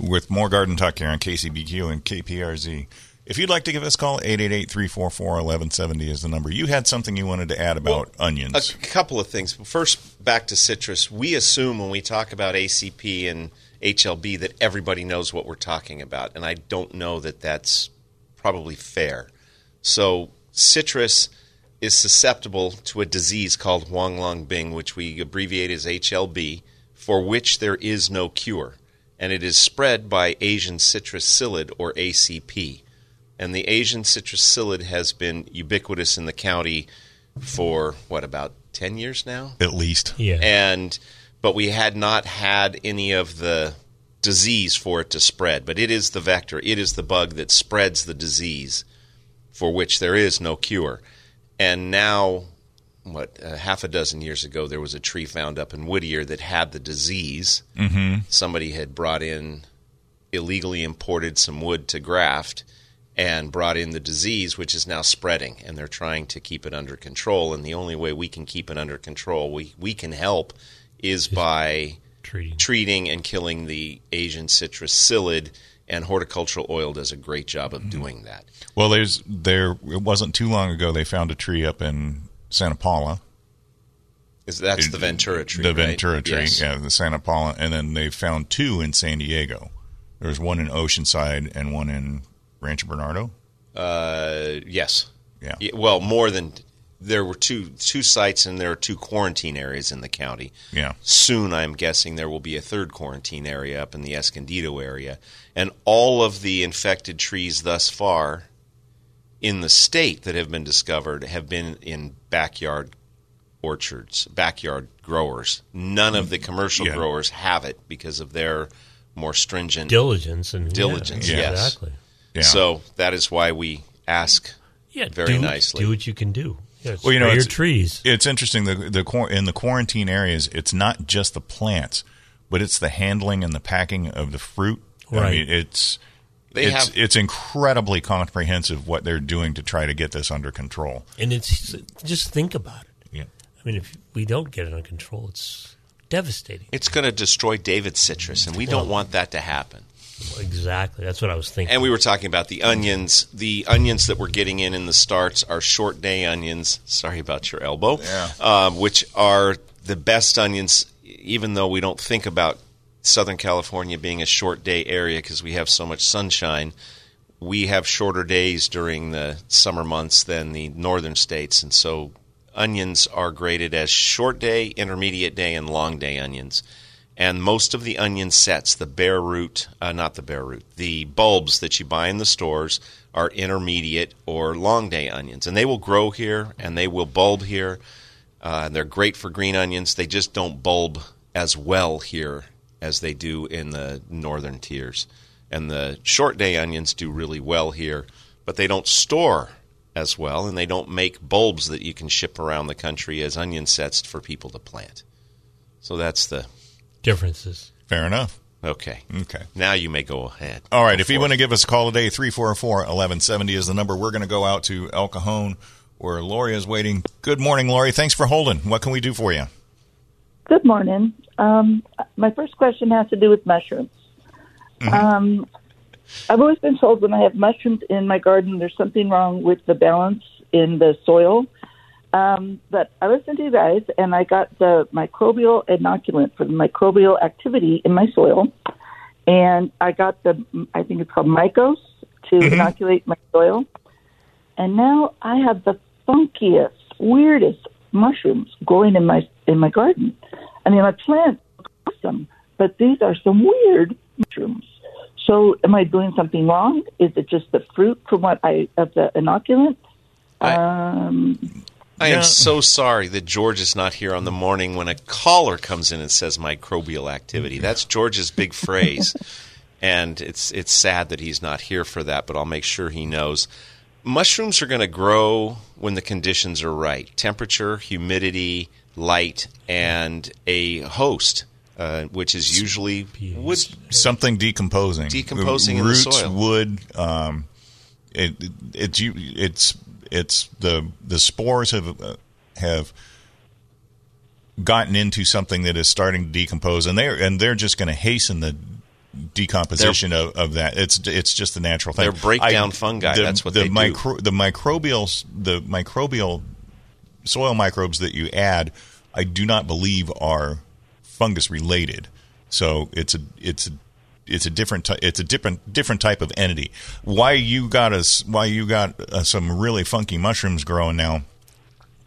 Speaker 1: with more Garden Talk here on KCBQ and KPRZ. If you'd like to give us a call, 888-344-1170 is the number. You had something you wanted to add about onions.
Speaker 2: A couple of things. First, back to citrus. We assume when we talk about ACP and HLB that everybody knows what we're talking about, and I don't know that that's probably fair. So, citrus is susceptible to a disease called Huang Long Bing, which we abbreviate as HLB, for which there is no cure, and it is spread by Asian citrus psyllid or ACP. And the Asian citrus psyllid has been ubiquitous in the county for what about 10 years now?
Speaker 1: At least.
Speaker 3: Yeah.
Speaker 2: and but we had not had any of the disease for it to spread but it is the vector it is the bug that spreads the disease for which there is no cure and now what uh, half a dozen years ago there was a tree found up in Whittier that had the disease mm-hmm. somebody had brought in illegally imported some wood to graft and brought in the disease, which is now spreading, and they're trying to keep it under control. And the only way we can keep it under control, we, we can help, is by
Speaker 3: Treating.
Speaker 2: treating and killing the Asian citrus psyllid. And horticultural oil does a great job
Speaker 1: Mm-hmm.
Speaker 2: of doing that.
Speaker 1: Well, there's there. It wasn't too long ago they found a tree up in Santa Paula.
Speaker 2: Is that's the Ventura tree?
Speaker 1: The
Speaker 2: right?
Speaker 1: Ventura tree,
Speaker 2: Yes.
Speaker 1: yeah, the Santa Paula, and then they found two in San Diego. There's one in Oceanside and one in Rancho Bernardo.
Speaker 2: Uh, yes.
Speaker 1: Yeah.
Speaker 2: Yeah, Well, more than there were two two sites, and there are two quarantine areas in the county.
Speaker 1: Yeah.
Speaker 2: Soon, I'm guessing there will be a third quarantine area up in the Escondido area, and all of the infected trees thus far in the state that have been discovered have been in backyard orchards, backyard growers. None of the commercial
Speaker 1: Yeah.
Speaker 2: growers have it because of their more stringent
Speaker 3: Diligence and
Speaker 2: Diligence,
Speaker 3: Yeah,
Speaker 2: yes.
Speaker 3: exactly.
Speaker 1: Yeah.
Speaker 2: So that is why we ask
Speaker 3: Yeah,
Speaker 2: very
Speaker 3: do,
Speaker 2: nicely.
Speaker 3: Do what you can do. Yeah,
Speaker 1: Well, you know,
Speaker 3: your
Speaker 1: it's-
Speaker 3: trees.
Speaker 1: It's interesting the the in the quarantine areas. It's not just the plants, but it's the handling and the packing of the fruit. I
Speaker 3: Right.
Speaker 1: mean, it's
Speaker 2: They
Speaker 1: it's
Speaker 2: have-
Speaker 1: it's incredibly comprehensive what they're doing to try to get this under control.
Speaker 3: And it's just think about it.
Speaker 1: Yeah.
Speaker 3: I mean, if we don't get it under control, it's devastating.
Speaker 2: It's going to destroy David's citrus, and we don't want that to happen.
Speaker 3: Exactly. That's what I was thinking.
Speaker 2: And we were talking about the onions. The onions that we're getting in in the starts are short day onions. Sorry about your elbow.
Speaker 1: Yeah.
Speaker 2: Um, which are the best onions, even though we don't think about Southern California being a short day area because we have so much sunshine, we have shorter days during the summer months than the northern states, and so onions are graded as short day, intermediate day, and long day onions. And most of the onion sets, the bare root, uh, not the bare root, the bulbs that you buy in the stores are intermediate or long day onions. And they will grow here and they will bulb here. Uh, they're great for green onions. They just don't bulb as well here as they do in the northern tiers. And the short day onions do really well here, but they don't store as well, and they don't make bulbs that you can ship around the country as onion sets for people to plant. So that's the
Speaker 3: differences.
Speaker 1: Fair enough.
Speaker 2: Okay.
Speaker 1: Okay.
Speaker 2: Now you may go ahead.
Speaker 1: All right. If you want to give us a call today, 344 1170 is the number. We're going to go out to El Cajon where Lori is waiting. Good morning, Lori. Thanks for holding. What can we do for you?
Speaker 6: Good morning. Um, my first question has to do with mushrooms. Mm-hmm. Um, I've always been told when I have mushrooms in my garden, there's something wrong with the balance in the soil. Um, but I listened to you guys, and I got the microbial inoculant for the microbial activity in my soil, and I got the I think it's called Mykos to mm-hmm. inoculate my soil, and now I have the funkiest, weirdest mushrooms growing in my in my garden. I mean, my plants awesome, but these are some weird mushrooms. So, am I doing something wrong? Is it just the fruit from what I of the inoculant?
Speaker 2: I, um, I am so sorry that George is not here on the morning when a caller comes in and says microbial activity. That's George's big phrase, and it's it's sad that he's not here for that. But I'll make sure he knows. Mushrooms are going to grow when the conditions are right: temperature, humidity, light, and a host uh, which is usually wood,
Speaker 1: something decomposing,
Speaker 2: decomposing
Speaker 1: roots,
Speaker 2: in the soil.
Speaker 1: wood. Um, it, it's it's it's the the spores have uh, have gotten into something that is starting to decompose, and they're and they're just going to hasten the decomposition of, of that. It's it's just the natural thing.
Speaker 2: They're breakdown I, fungi.
Speaker 1: The,
Speaker 2: That's what
Speaker 1: the
Speaker 2: they
Speaker 1: micro,
Speaker 2: do.
Speaker 1: The microbial the microbial soil microbes that you add, I do not believe are fungus related. So it's a it's a it's a different it's a different different type of entity. Why you got us? Why you got uh, some really funky mushrooms growing now?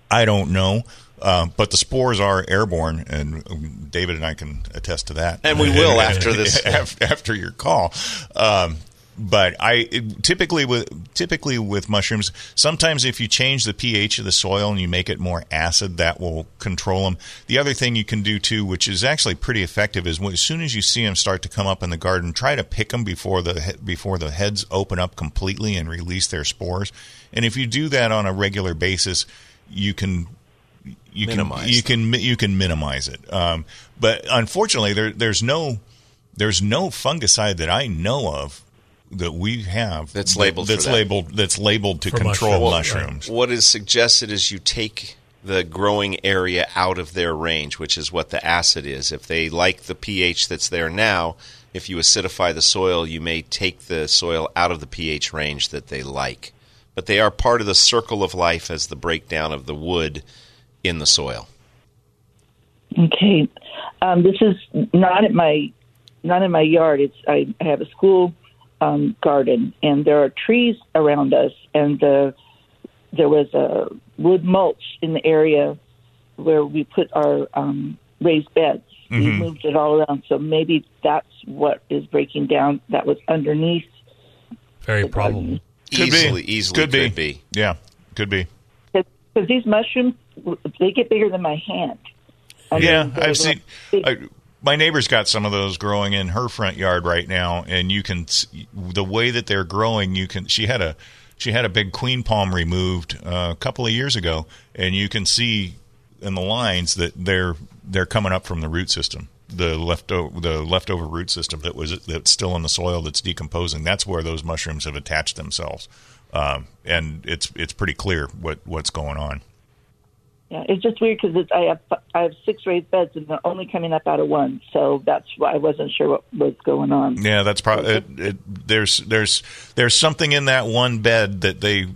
Speaker 1: I don't know. Uh, but the spores are airborne, and David and I can attest to that.
Speaker 2: And we will after this,
Speaker 1: after your call. Um, but I typically with typically with mushrooms, sometimes if you change the pH of the soil and you make it more acid, that will control them. The other thing you can do too, which is actually pretty effective, is as soon as you see them start to come up in the garden, try to pick them before the before the heads open up completely and release their spores. And if you do that on a regular basis, you can you
Speaker 2: minimize
Speaker 1: can you can you can minimize it. Um, but unfortunately, there, there's no there's no fungicide that I know of that we have
Speaker 2: that's labeled
Speaker 1: that's
Speaker 2: that.
Speaker 1: labeled that's labeled to for control mushrooms. mushrooms.
Speaker 2: What is suggested is you take the growing area out of their range, which is what the acid is. If they like the pH that's there now, if you acidify the soil, you may take the soil out of the pH range that they like. But they are part of the circle of life as the breakdown of the wood in the soil.
Speaker 6: Okay, um, this is not at my not in my yard. It's I have a school um, garden, and there are trees around us, and the there was a wood mulch in the area where we put our um, raised beds. Mm-hmm. We moved it all around, so maybe that's what is breaking down. That was underneath.
Speaker 3: Very probable.
Speaker 2: Could easily, be. easily
Speaker 1: could,
Speaker 2: could
Speaker 1: be. be. Yeah, could be.
Speaker 6: Because these mushrooms, they get bigger than my hand.
Speaker 1: I yeah, mean, I've seen. I, my neighbor's got some of those growing in her front yard right now, and you can the way that they're growing. You can. She had a she had a big queen palm removed uh, a couple of years ago, and you can see in the lines that they're they're coming up from the root system, the leftover the leftover root system that was that's still in the soil that's decomposing. That's where those mushrooms have attached themselves, um, and it's it's pretty clear what what's going on.
Speaker 6: Yeah, it's just weird because I have I have six raised beds and they're only coming up out of one, so that's why I wasn't sure what was going on.
Speaker 1: Yeah, that's probably it, it, there's there's there's something in that one bed that they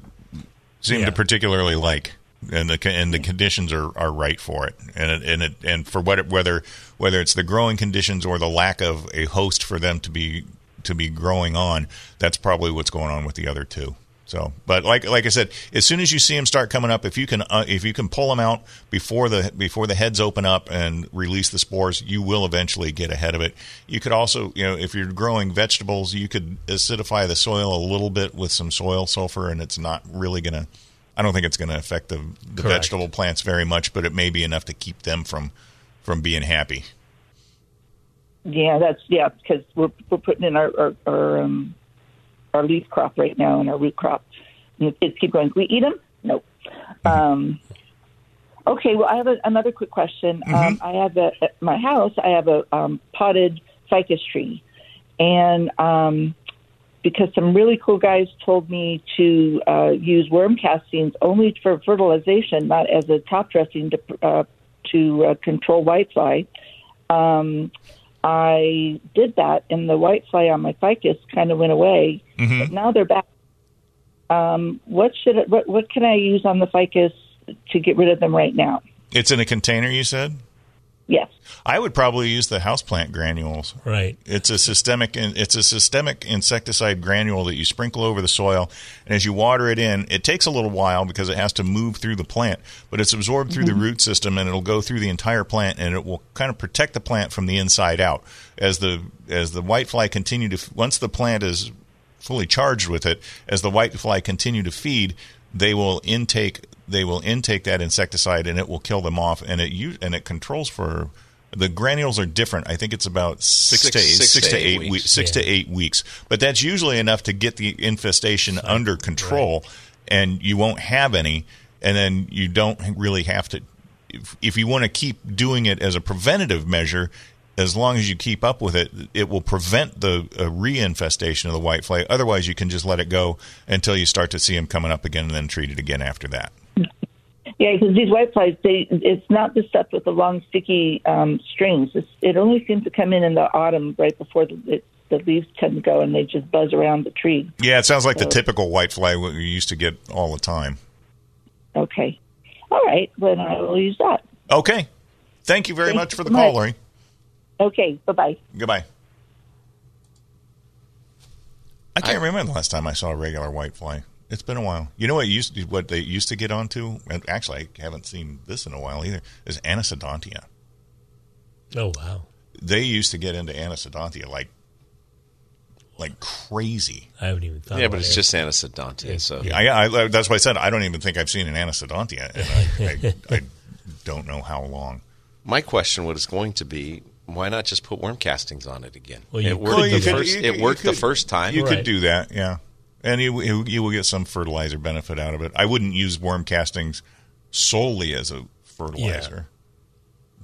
Speaker 1: seem yeah. to particularly like. and the and the conditions are, are right for it, and it, and it and for what it, whether whether it's the growing conditions or the lack of a host for them to be to be growing on, that's probably what's going on with the other two. So, but like like I said, as soon as you see them start coming up, if you can uh, if you can pull them out before the before the heads open up and release the spores, you will eventually get ahead of it. You could also, you know, if you're growing vegetables, you could acidify the soil a little bit with some soil sulfur, and it's not really going to. I don't think it's going to affect the, the vegetable plants very much, but it may be enough to keep them from from being happy.
Speaker 6: Yeah, that's yeah because we're we're putting in our our, our um our leaf crop right now and our root crop. And the kids keep going. We eat them? Nope. Um, okay. Well, I have a, another quick question. Um, I have a, at my house. I have a um, potted ficus tree, and um, because some really cool guys told me to uh, use worm castings only for fertilization, not as a top dressing to uh, to uh, control whitefly. Um, I did that, and the whitefly on my ficus kind of went away.
Speaker 1: Mm-hmm.
Speaker 6: But now they're back. Um, what should it, what what can I use on the ficus to get rid of them right now?
Speaker 1: It's in a container, you said.
Speaker 6: Yes.
Speaker 1: I would probably use the houseplant granules.
Speaker 3: Right.
Speaker 1: It's a systemic it's a systemic insecticide granule that you sprinkle over the soil and as you water it in, it takes a little while because it has to move through the plant, but it's absorbed through
Speaker 6: Mhm.
Speaker 1: the root system and it'll go through the entire plant and it will kind of protect the plant from the inside out. As the as the whitefly continue to once the plant is fully charged with it, as the whitefly continue to feed, they will intake they will intake that insecticide and it will kill them off and it and it controls for the granules are different. I think it's about six,
Speaker 2: Six-
Speaker 1: to eight,
Speaker 2: six
Speaker 1: six
Speaker 2: to eight
Speaker 1: eight
Speaker 2: weeks.
Speaker 1: six
Speaker 2: Yeah.
Speaker 1: to eight weeks. But that's usually enough to get the infestation under control, and you won't have any. And then you don't really have to. If, if you want to keep doing it as a preventative measure, as long as you keep up with it, it will prevent the uh, reinfestation of the whitefly. Otherwise, you can just let it go until you start to see them coming up again, and then treat it again after that.
Speaker 6: Yeah, because these whiteflies, they it's not the stuff with the long sticky um, strings. It's, it only seems to come in in the autumn, right before the, it, the leaves tend to go, and they just buzz around the tree.
Speaker 1: Yeah, it sounds like the
Speaker 6: So-
Speaker 1: typical whitefly what you used to get all the time.
Speaker 6: Okay. All right. Then I will use that.
Speaker 1: Okay. Thank you very much for the call. Lori.
Speaker 6: Okay. Bye bye.
Speaker 1: Goodbye. I can't remember the last time I saw a regular whitefly. It's been a while. You know what used to, what they used to get onto, and actually I haven't seen this in a while either. Is anisodontea.
Speaker 3: Oh wow.
Speaker 1: They used to get into anisodontea like like crazy.
Speaker 3: I haven't even thought.
Speaker 2: Yeah,
Speaker 3: about
Speaker 2: but it's
Speaker 3: it.
Speaker 2: just anisodontea. So
Speaker 1: Yeah, I, I, that's why I said I don't even think I've seen an anisodontea, and I, I, I don't know how long.
Speaker 2: My question was going to be, why not just put worm castings on it again?
Speaker 3: Well, you
Speaker 2: it worked,
Speaker 1: Well,
Speaker 2: the,
Speaker 1: you could-
Speaker 2: first,
Speaker 1: you
Speaker 2: it worked
Speaker 1: you
Speaker 2: the first time.
Speaker 1: You could do that, yeah, and you, you will get some fertilizer benefit out of it. I wouldn't use worm castings solely as a fertilizer,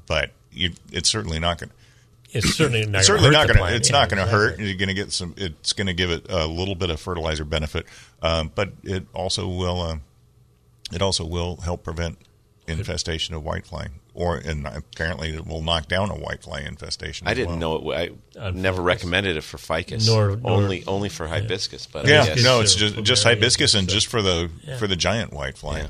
Speaker 1: but you, it's certainly not going.
Speaker 3: It's certainly not. Gonna
Speaker 1: certainly not going to. It's
Speaker 3: Yeah,
Speaker 1: not going to hurt. You're going to get some. It's going to give it a little bit of fertilizer benefit, um, but it also will. Uh, it also will help prevent infestation of whitefly, or and apparently it will knock down a whitefly infestation.
Speaker 2: I
Speaker 1: as
Speaker 2: didn't
Speaker 1: well.
Speaker 2: know it. I
Speaker 3: On
Speaker 2: never
Speaker 3: ficus.
Speaker 2: recommended it for ficus.
Speaker 3: Nor- nor-
Speaker 2: only only for hibiscus. But
Speaker 1: Yeah, no, it's just just hibiscus and
Speaker 3: stuff.
Speaker 1: just for the
Speaker 3: Yeah.
Speaker 1: for the giant whitefly.
Speaker 2: Yeah.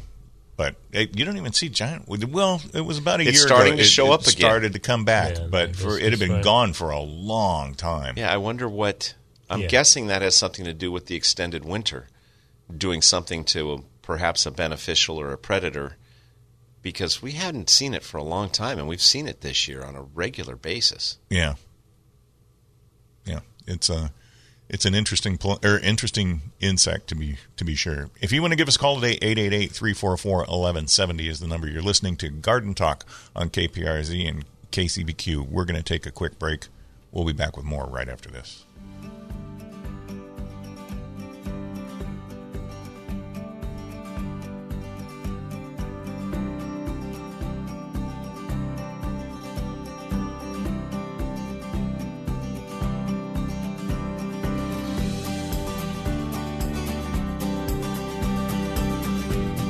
Speaker 1: But it, you don't even see giant. Well, it was about a
Speaker 2: It's
Speaker 1: year
Speaker 2: starting
Speaker 1: ago.
Speaker 2: to
Speaker 1: it-
Speaker 2: show
Speaker 1: it
Speaker 2: up again.
Speaker 1: Started to come back,
Speaker 3: Yeah,
Speaker 1: but for it had been
Speaker 3: hibiscus, right.
Speaker 1: gone for a long time.
Speaker 2: Yeah, I wonder what. I'm
Speaker 3: Yeah.
Speaker 2: guessing that has something to do with the extended winter, doing something to a, perhaps a beneficial or a predator, because we hadn't seen it for a long time, and we've seen it this year on a regular basis.
Speaker 1: Yeah, yeah. It's a it's an interesting pl- or interesting insect to be to be sure. If you want to give us a call today, 888-344-1170 is the number. You're listening to Garden Talk on KPRZ and KCBQ. We're going to take a quick break. We'll be back with more right after this.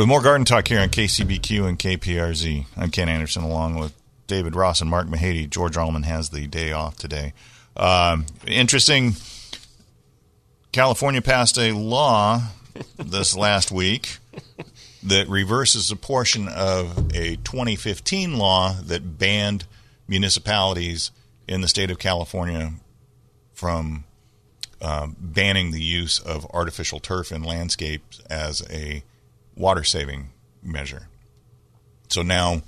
Speaker 1: With more garden talk here on KCBQ and KPRZ. I'm Ken Andersen along with David Ross and Mark Mahady. George Allman has the day off today. Um, interesting. California passed a law this last week that reverses a portion of a 2015 law that banned municipalities in the state of California from uh, banning the use of artificial turf in landscapes as a water saving measure. So now,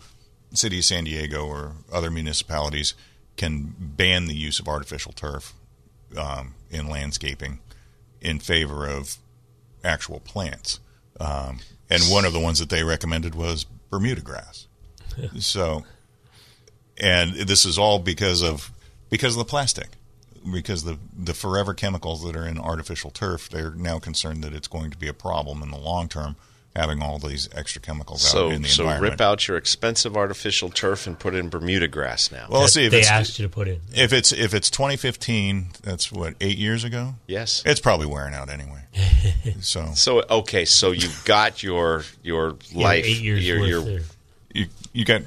Speaker 1: city of San Diego or other municipalities can ban the use of artificial turf um, in landscaping in favor of actual plants. Um, and one of the ones that they recommended was Bermuda grass. so, and this is all because of because of the plastic, because the the forever chemicals that are in artificial turf. They're now concerned that it's going to be a problem in the long term having all these extra chemicals
Speaker 2: so,
Speaker 1: out in the air.
Speaker 2: so
Speaker 1: environment.
Speaker 2: rip out your expensive artificial turf and put in Bermuda grass now.
Speaker 1: Well, let's see if
Speaker 3: they
Speaker 1: it's,
Speaker 3: asked you to put in.
Speaker 1: if it's if it's 2015. That's what eight years ago.
Speaker 2: yes.
Speaker 1: It's probably wearing out anyway. so
Speaker 2: So okay, so you've got your your
Speaker 3: Yeah,
Speaker 2: life
Speaker 3: eight years
Speaker 2: your
Speaker 3: worth
Speaker 2: your,
Speaker 1: you you got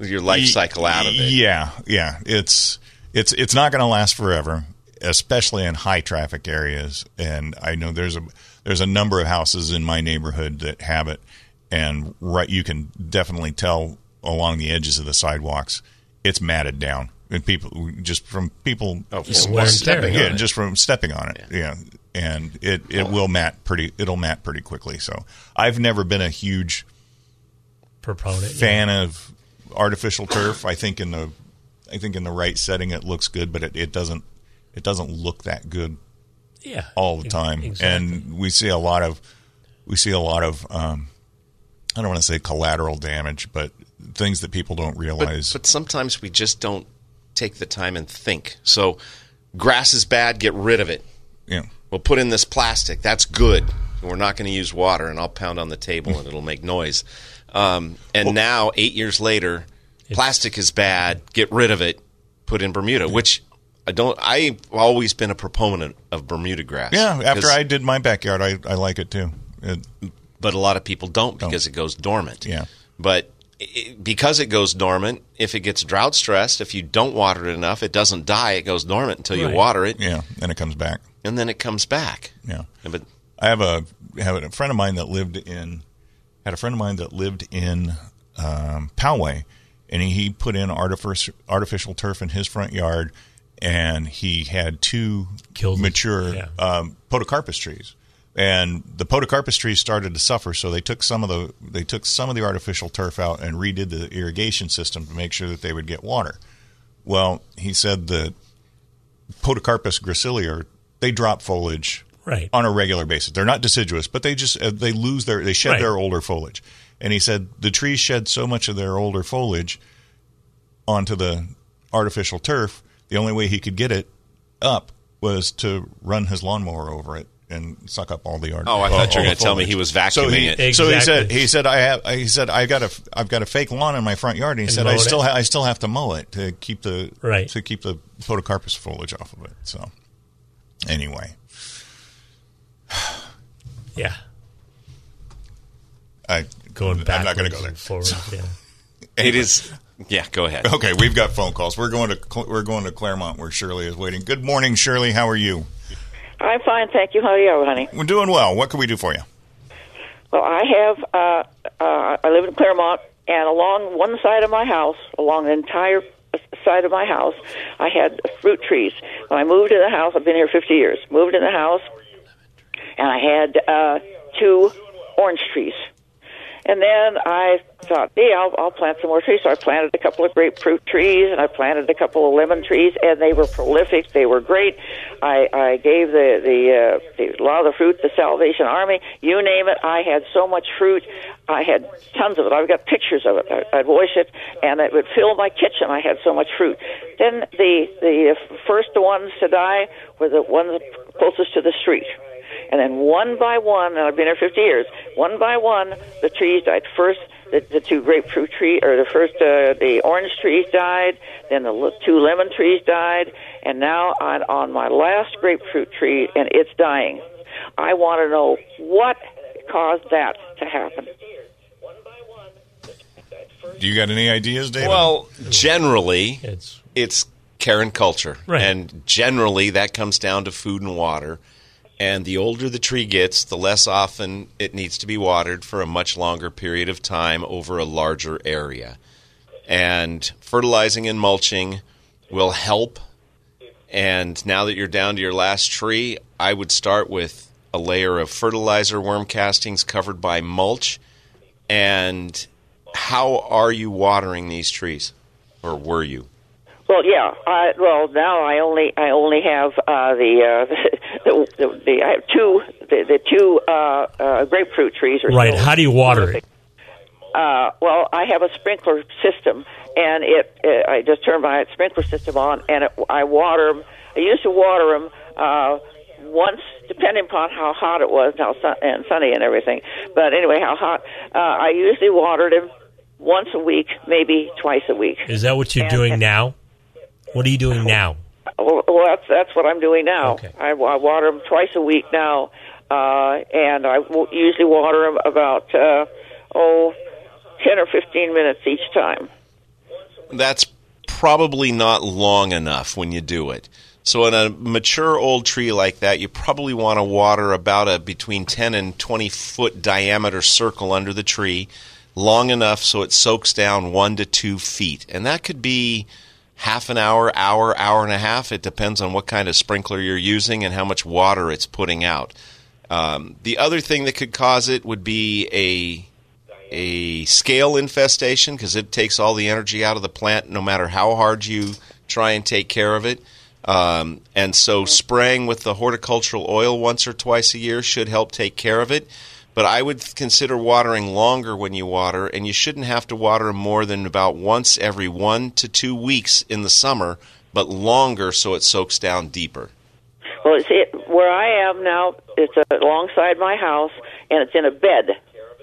Speaker 2: your life cycle out of it.
Speaker 1: Yeah, yeah. It's it's it's not going to last forever, especially in high traffic areas. And I know there's a there's a number of houses in my neighborhood that have it, and right you can definitely tell along the edges of the sidewalks it's matted down. And people just from people
Speaker 2: Oh,
Speaker 3: Just
Speaker 2: from stepping
Speaker 1: yeah,
Speaker 2: on it.
Speaker 1: just from stepping on it. Yeah. And it, it will mat pretty it'll mat pretty quickly. So I've never been a huge
Speaker 3: proponent.
Speaker 1: fan of artificial turf. I think in the I think in the right setting it looks good, but it, it doesn't it doesn't look that good
Speaker 3: yeah,
Speaker 1: all the time.
Speaker 3: Exactly.
Speaker 1: And we see a lot of we see a lot of um, I don't want to say collateral damage, but things that people don't realize.
Speaker 2: but sometimes we just don't take the time and think. So grass is bad, get rid of it.
Speaker 1: yeah.
Speaker 2: We'll put in this plastic. That's good. We're not going to use water, and I'll pound on the table and it'll make noise. Um, and now, eight years later, plastic is bad. Get rid of it. Put in Bermuda, which I don't. I've always been a proponent of Bermuda grass.
Speaker 1: Yeah, after I did my backyard, I, I like it too. It,
Speaker 2: but a lot of people don't because it goes dormant.
Speaker 1: Yeah.
Speaker 2: But i because it goes dormant, if it gets drought stressed, if you don't water it enough, it doesn't die. It goes dormant until you water it,
Speaker 1: yeah, and it comes back.
Speaker 2: and then it comes back.
Speaker 1: Yeah.
Speaker 2: But
Speaker 1: I have a have a friend of mine that lived in had a friend of mine that lived in um, Poway, and he, he put in artificial artificial turf in his front yard, and he had two
Speaker 3: Killed
Speaker 1: mature
Speaker 3: Yeah.
Speaker 1: um, podocarpus trees, and the podocarpus trees started to suffer. So they took some of the they took some of the artificial turf out and redid the irrigation system to make sure that they would get water. Well, he said that Podocarpus gracilior they drop foliage
Speaker 3: Right.
Speaker 1: on a regular basis. They're not deciduous, but they just uh, they lose their they shed
Speaker 3: Right.
Speaker 1: their older foliage. And he said the trees shed so much of their older foliage onto the artificial turf. The only way he could get it up was to run his lawnmower over it and suck up all the art.
Speaker 2: Oh, I thought you were gonna tell me he was
Speaker 1: So
Speaker 2: vacuuming
Speaker 1: he,
Speaker 2: it.
Speaker 1: So he said he said I have he said I got a I've got a fake lawn in my front yard. And he
Speaker 3: And
Speaker 1: said I still ha- I still have to mow it to keep the
Speaker 3: Right.
Speaker 1: to keep the podocarpus foliage off of it. So anyway,
Speaker 3: yeah,
Speaker 1: I
Speaker 3: going
Speaker 1: I'm not going to go there.
Speaker 3: Forward, yeah.
Speaker 2: it is. Yeah, go ahead.
Speaker 1: Okay, we've got phone calls. We're going to Cl- we're going to Clairemont where Shirley is waiting. Good morning, Shirley. How are you?
Speaker 7: I'm fine, thank you. How are you, honey?
Speaker 1: We're doing well. What can we do for you?
Speaker 7: Well, I have. Uh, uh, I live in Clairemont, and along one side of my house, along the entire side of my house, I had fruit trees. When I moved in the house, I've been here 50 years. Moved in the house, and I had uh, two orange trees. And then I thought, yeah, I'll, I'll plant some more trees. So I planted a couple of grapefruit trees, and I planted a couple of lemon trees, and they were prolific. They were great. I, I gave the the, uh, the lot of the fruit the Salvation Army. You name it. I had so much fruit. I had tons of it. I've got pictures of it. I, I'd wash it, and it would fill my kitchen. I had so much fruit. Then the the first ones to die were the ones closest to the street and then one by one, and I've been here 50 years. One by one, the trees died. First, the, the two grapefruit tree, or the first, uh, the orange trees died. Then the two lemon trees died, and now I'm on my last grapefruit tree, and it's dying. I want to know what caused that to happen.
Speaker 1: Do you got any ideas, David?
Speaker 2: Well, generally,
Speaker 3: It's
Speaker 2: it's care and culture.
Speaker 3: Right.
Speaker 2: And generally, that comes down to food and water. And the older the tree gets, the less often it needs to be watered for a much longer period of time over a larger area. And fertilizing and mulching will help. And now that you're down to your last tree, I would start with a layer of fertilizer worm castings covered by mulch. And how are you watering these trees? Or were you?
Speaker 7: Well, yeah. I, well, now I only I only have uh, the, uh, the, the the I have two the, the two uh, uh, grapefruit trees. Are
Speaker 3: right. How do you water it?
Speaker 7: Uh, well, I have a sprinkler system, and it, it I just turn my sprinkler system on, and it, I water 'em. I used to water them uh, once, depending upon how hot it was, now sun, and sunny and everything. But anyway, how hot? Uh, I usually watered them once a week, maybe twice a week.
Speaker 3: Is that what you're
Speaker 7: And-
Speaker 3: doing now? What are you doing now?
Speaker 7: Well, well, that's that's what I'm doing now. I, I water them twice a week now, uh, and I w- usually water them about uh, oh, ten or fifteen minutes each time.
Speaker 2: that's probably not long enough when you do it. So in a mature old tree like that, you probably want to water about a between 10 and 20 foot diameter circle under the tree, long enough so it soaks down 1 to 2 feet. And that could be half an hour, hour, hour and a half. It depends on what kind of sprinkler you're using and how much water it's putting out. Um, the other thing that could cause it would be a a scale infestation because it takes all the energy out of the plant no matter how hard you try and take care of it. Um, and so spraying with the horticultural oil once or twice a year should help take care of it. But I would consider watering longer when you water, and you shouldn't have to water more than about once every one to two weeks in the summer, but longer so it soaks down deeper.
Speaker 7: Well, it's it, where I am now. It's alongside my house, and it's in a bed.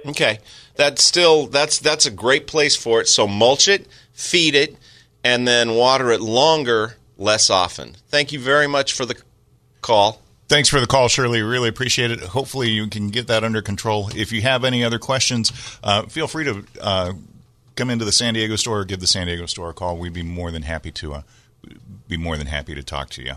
Speaker 2: Okay, that's still that's that's a great place for it. So mulch it, feed it, and then water it longer, less often. Thank you very much for the call.
Speaker 1: Thanks for the call, Shirley. Really appreciate it. Hopefully, you can get that under control. If you have any other questions, uh, feel free to uh, come into the San Diego store or give the San Diego store a call. We'd be more than happy to uh, be more than happy to talk to you.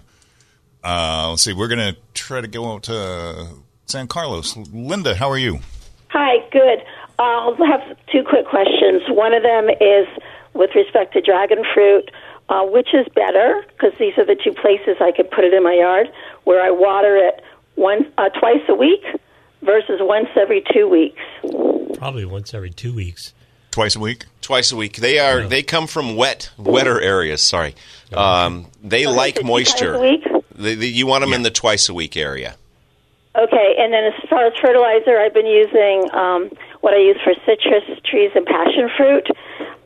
Speaker 1: Uh, let's see. We're going to try to go to San Carlos. Linda, how are you?
Speaker 8: Hi, good. I'll have two quick questions. One of them is with respect to dragon fruit. Uh, which is better? Because these are the two places I could put it in my yard, where I water it once uh, twice a week versus once every two weeks.
Speaker 3: Probably once every two weeks.
Speaker 1: Twice a week.
Speaker 2: Twice a week. They are. They come from wet, wetter areas. Sorry, um, they
Speaker 8: Okay,
Speaker 2: like moisture.
Speaker 8: times a week?
Speaker 2: They, they, you want them in the twice a week area.
Speaker 8: Okay, and then as far as fertilizer, I've been using um, what I use for citrus trees and passion fruit.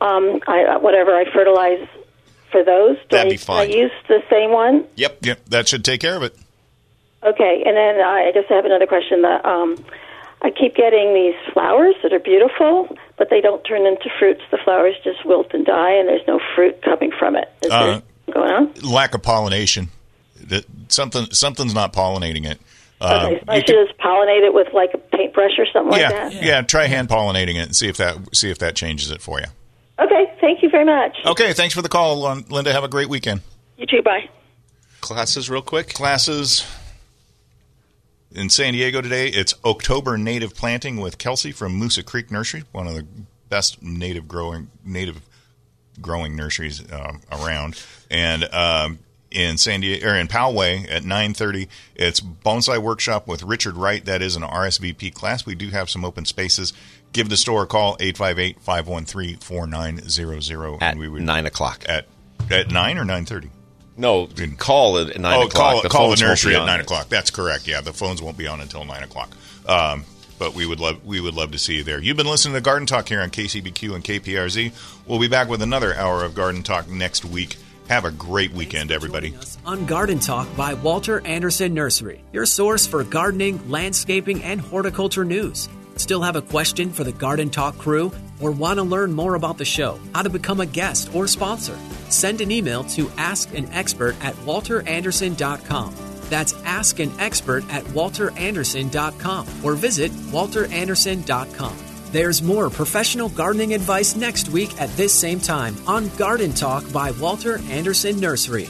Speaker 8: Um, I, whatever I fertilize for those. Do
Speaker 1: That'd
Speaker 8: I,
Speaker 1: be fine.
Speaker 8: I use the same one.
Speaker 2: Yep.
Speaker 1: Yep. That should take care of it.
Speaker 8: Okay, and then I just have another question. That um, I keep getting these flowers that are beautiful, but they don't turn into fruits. The flowers just wilt and die, and there's no fruit coming from it. Is
Speaker 1: Uh,
Speaker 8: there going on?
Speaker 1: lack of pollination. That something something's not pollinating it. Uh,
Speaker 8: okay, so I should just pollinate it with like a paintbrush or something
Speaker 1: yeah,
Speaker 8: like that.
Speaker 1: Yeah, yeah. Try hand pollinating it and see if that see if that changes it for you.
Speaker 8: Okay, thank you very much.
Speaker 1: Okay, thanks for the call, Linda. Have a great weekend.
Speaker 8: You too. Bye.
Speaker 2: Classes, real quick.
Speaker 1: Classes in San Diego today. It's October native planting with Kelsey from Moosa Creek Nursery, one of the best native growing native growing nurseries um, around. And um, in San Diego or in Poway at 9:30, it's bonsai workshop with Richard Wright. That is an RSVP class. We do have some open spaces. Give the store a call 858-513-4900
Speaker 2: At
Speaker 1: and we would
Speaker 2: nine o'clock.
Speaker 1: at at 9 or 9:30.
Speaker 2: No, call it at nine
Speaker 1: oh,
Speaker 2: o'clock.
Speaker 1: call,
Speaker 2: The
Speaker 1: call the nursery at nine o'clock. That's correct. Yeah, the phones won't be on until nine o'clock. Um, but we would love we would love to see you there. You've been listening to Garden Talk here on KCBQ and KPRZ. We'll be back with another hour of Garden Talk next week. Have a great weekend, everybody.
Speaker 5: On Garden Talk by Walter Andersen Nursery, your source for gardening, landscaping, and horticulture news. Still have a question for the Garden Talk crew or want to learn more about the show, how to become a guest or sponsor? Send an email to askanexpert at walterandersen.com. That's Ask an Expert at walterandersen.com or visit walterandersen.com. There's more professional gardening advice next week at this same time on Garden Talk by Walter Andersen Nursery.